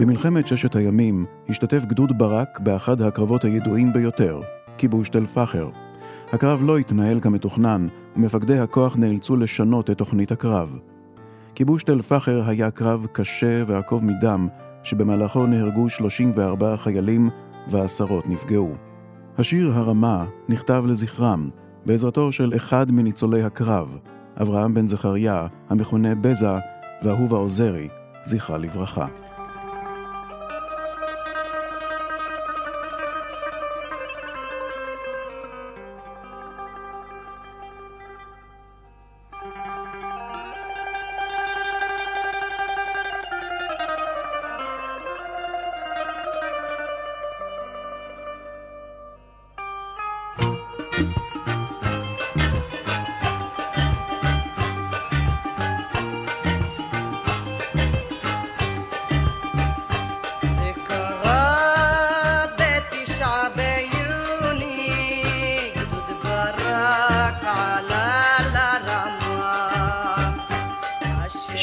במלחמת ששת הימים השתתף גדוד ברק באחד הקרבות הידועים ביותר, כיבוש תל פחר. הקרב לא התנהל כמתוכנן, ומפקדי הכוח נאלצו לשנות את תוכנית הקרב. כיבוש תל פחר היה קרב קשה ועקוב מדם, שבמהלכו נהרגו 34 חיילים ועשרות נפגעו. השיר הרמה נכתב לזכרם, בעזרתו של אחד מניצולי הקרב, אברהם בן זכריה, המכונה בזה, ואהובה עוזרי, זכרה לברכה.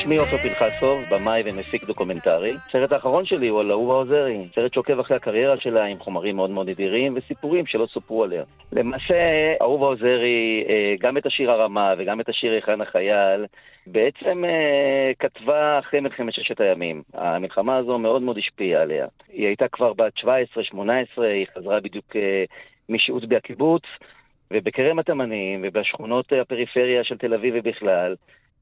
שמי עופר פנחסוב, במאי ומפיק דוקומנטרי. הסרט האחרון שלי הוא על אהובה עוזרי, סרט שעוקב אחרי הקריירה שלה עם חומרים מאוד מאוד נדירים וסיפורים שלא סופרו עליה. למעשה, אהובה עוזרי, אה, גם את השיר הרמה וגם את השיר היכן החייל, בעצם אה, כתבה אחרי מלחמת ששת הימים. המלחמה הזו מאוד מאוד השפיעה עליה. היא הייתה כבר בת 17-18, היא חזרה בדיוק אה, משהות בקיבוץ. ובכרם התימנים ובשכונות הפריפריה של תל אביב ובכלל,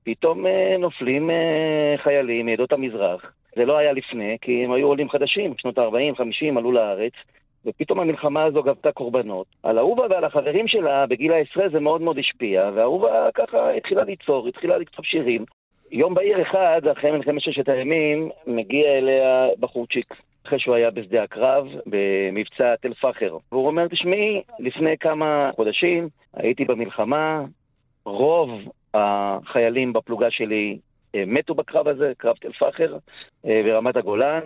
פתאום אה, נופלים אה, חיילים מעדות המזרח. זה לא היה לפני, כי הם היו עולים חדשים, שנות ה-40, 50, עלו לארץ, ופתאום המלחמה הזו גבתה קורבנות. על אהובה ועל החברים שלה בגיל העשרה זה מאוד מאוד השפיע, ואהובה ככה התחילה ליצור, התחילה לכתוב שירים. יום בהיר אחד, אחרי מלחמת ששת הימים, מגיע אליה בחורצ'יק, אחרי שהוא היה בשדה הקרב, במבצע תל פחר. והוא אומר, תשמעי, לפני כמה חודשים הייתי במלחמה, רוב החיילים בפלוגה שלי אה, מתו בקרב הזה, קרב תל פחר אה, ברמת הגולן.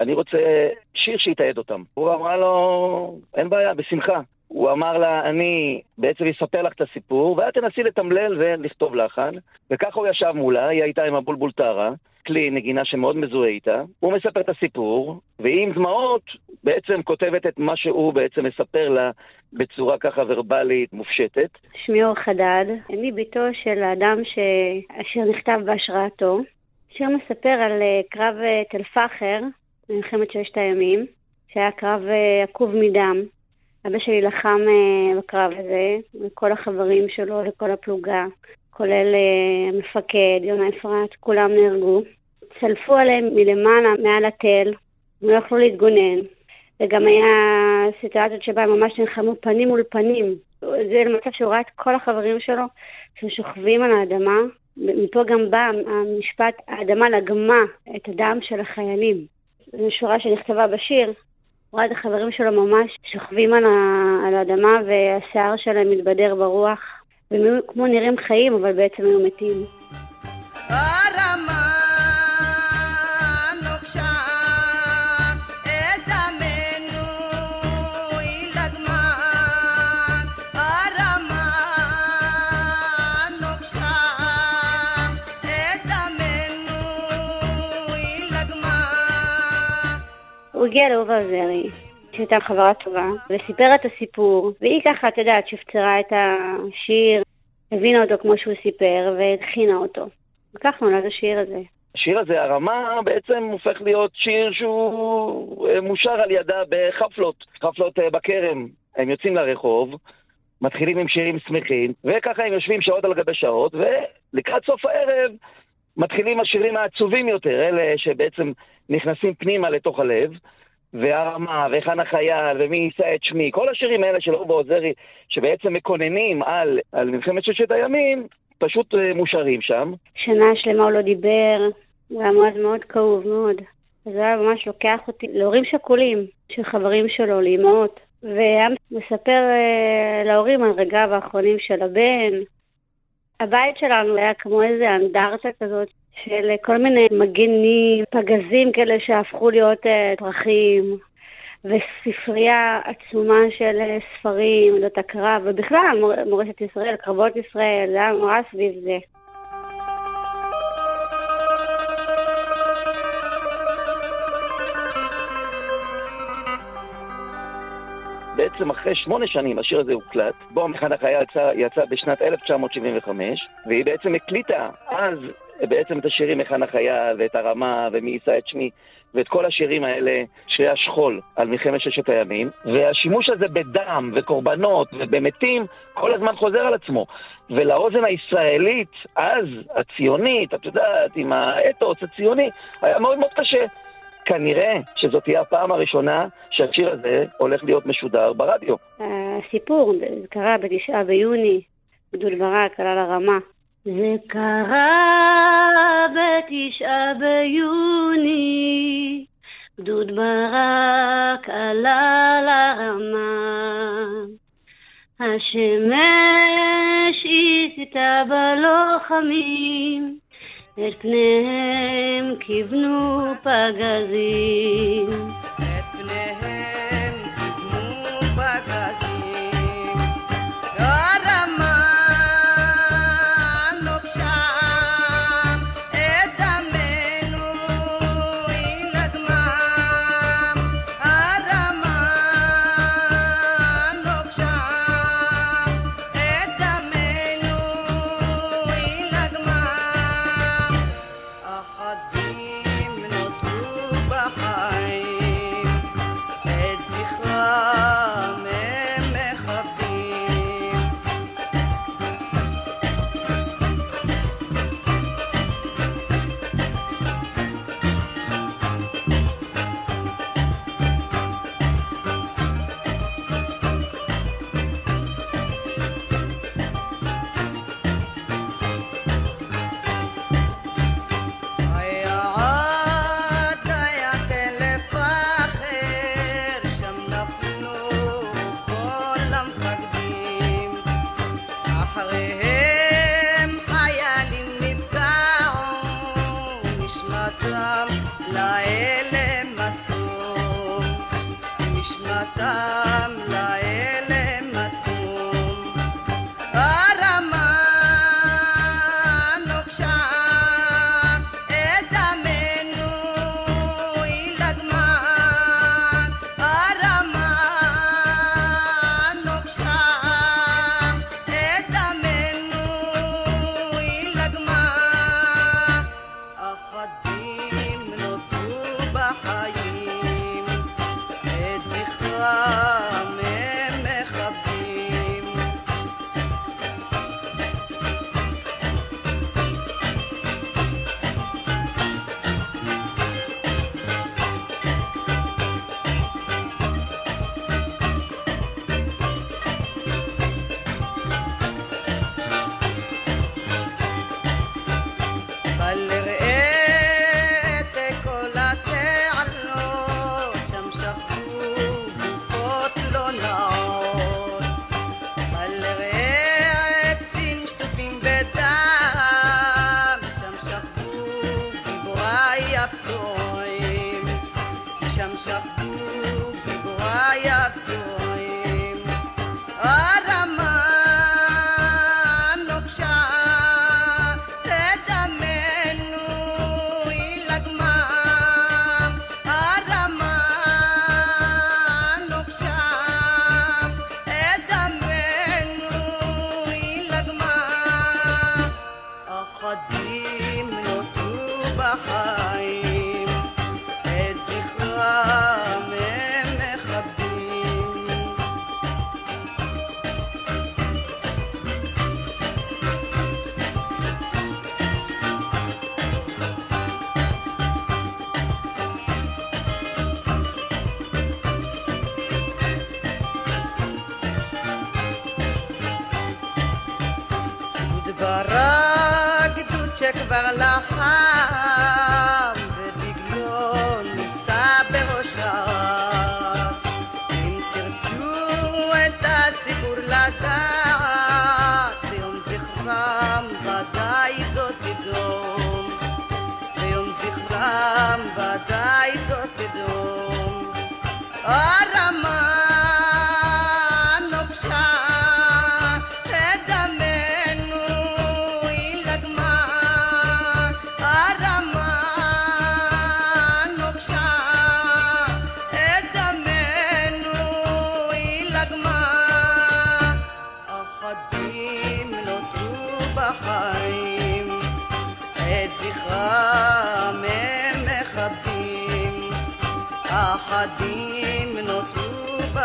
אני רוצה שיר שיתעד אותם. הוא אמר לו, אין בעיה, בשמחה. הוא אמר לה, אני בעצם אספר לך את הסיפור, ואת תנסי לתמלל ולכתוב לחן. וככה הוא ישב מולה, היא הייתה עם הבולבול טרה, כלי נגינה שמאוד מזוהה איתה. הוא מספר את הסיפור, והיא עם דמעות בעצם כותבת את מה שהוא בעצם מספר לה בצורה ככה ורבלית מופשטת. שמי אור חדד, אני בתו של האדם ש... אשר נכתב בהשראתו. השיר מספר על אה, קרב אה, תל פחר, במלחמת ששת הימים, שהיה קרב אה, עקוב מדם. אבא שלי לחם בקרב הזה, וכל החברים שלו לכל הפלוגה, כולל המפקד, יונה אפרת, כולם נהרגו. צלפו עליהם מלמעלה, מעל התל, לא יכלו להתגונן. וגם היה סיטואציות שבה הם ממש נלחמו פנים מול פנים. זה למצב שהוא ראה את כל החברים שלו ששוכבים על האדמה. מפה גם בא המשפט, האדמה לגמה את הדם של החיילים. זו שורה שנכתבה בשיר. הוא ראה את החברים שלו ממש שוכבים על, על האדמה והשיער שלהם מתבדר ברוח. והם היו כמו נראים חיים, אבל בעצם היו מתים. הוא הגיע לאהובה עוזרי, שהייתה חברה טובה, וסיפר את הסיפור, והיא ככה, את יודעת, שפצרה את השיר, הבינה אותו כמו שהוא סיפר, והדחינה אותו. וכך נולד השיר הזה. השיר הזה, הרמה, בעצם הופך להיות שיר שהוא אה, מושר על ידה בחפלות, חפלות אה, בכרם. הם יוצאים לרחוב, מתחילים עם שירים שמחים, וככה הם יושבים שעות על גבי שעות, ולקראת סוף הערב מתחילים השירים העצובים יותר, אלה שבעצם נכנסים פנימה לתוך הלב, והרמה, והיכן החייל, ומי יישא את שמי, כל השירים האלה של אורבו עוזרי, שבעצם מקוננים על, על מלחמת ששת הימים, פשוט אה, מושרים שם. שנה שלמה הוא לא דיבר, הוא היה מאוד מאוד כאוב מאוד. הוא היה ממש לוקח אותי להורים שכולים, של חברים שלו, לאמהות, והיה מספר אה, להורים על רגעיו האחרונים של הבן, הבית שלנו היה כמו איזה אנדרטה כזאת של אה, כל מיני מגנים, פגזים כאלה שהפכו להיות אה, דרכים, וספרייה עצומה של אה, ספרים, עדות הקרב, ובכלל מורשת ישראל, קרבות ישראל, זה היה נורא סביב זה. בעצם אחרי שמונה שנים השיר הזה הוקלט, בו המחנך החיה יצא, יצא בשנת 1975, והיא בעצם הקליטה אז בעצם את השירים היכן החיה ואת הרמה ומי יישא את שמי ואת כל השירים האלה, שירי השכול על מלחמת ששת הימים, והשימוש הזה בדם וקורבנות ובמתים כל הזמן חוזר על עצמו. ולאוזן הישראלית, אז, הציונית, את יודעת, עם האתוס הציוני, היה מאוד מאוד קשה. כנראה שזאת תהיה הפעם הראשונה שהשיר הזה הולך להיות משודר ברדיו. הסיפור, קרה בתשעה ביוני, גדול ברק עלה לרמה. זה קרה בתשעה ביוני, גדוד ברק עלה לרמה. השמש הסיתה בלוחמים, את פניהם כיוונו פגזים. que بحايل ברק, גדוד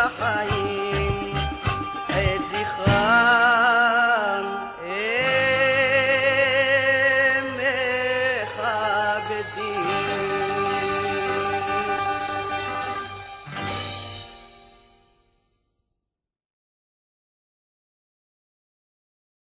Rafael.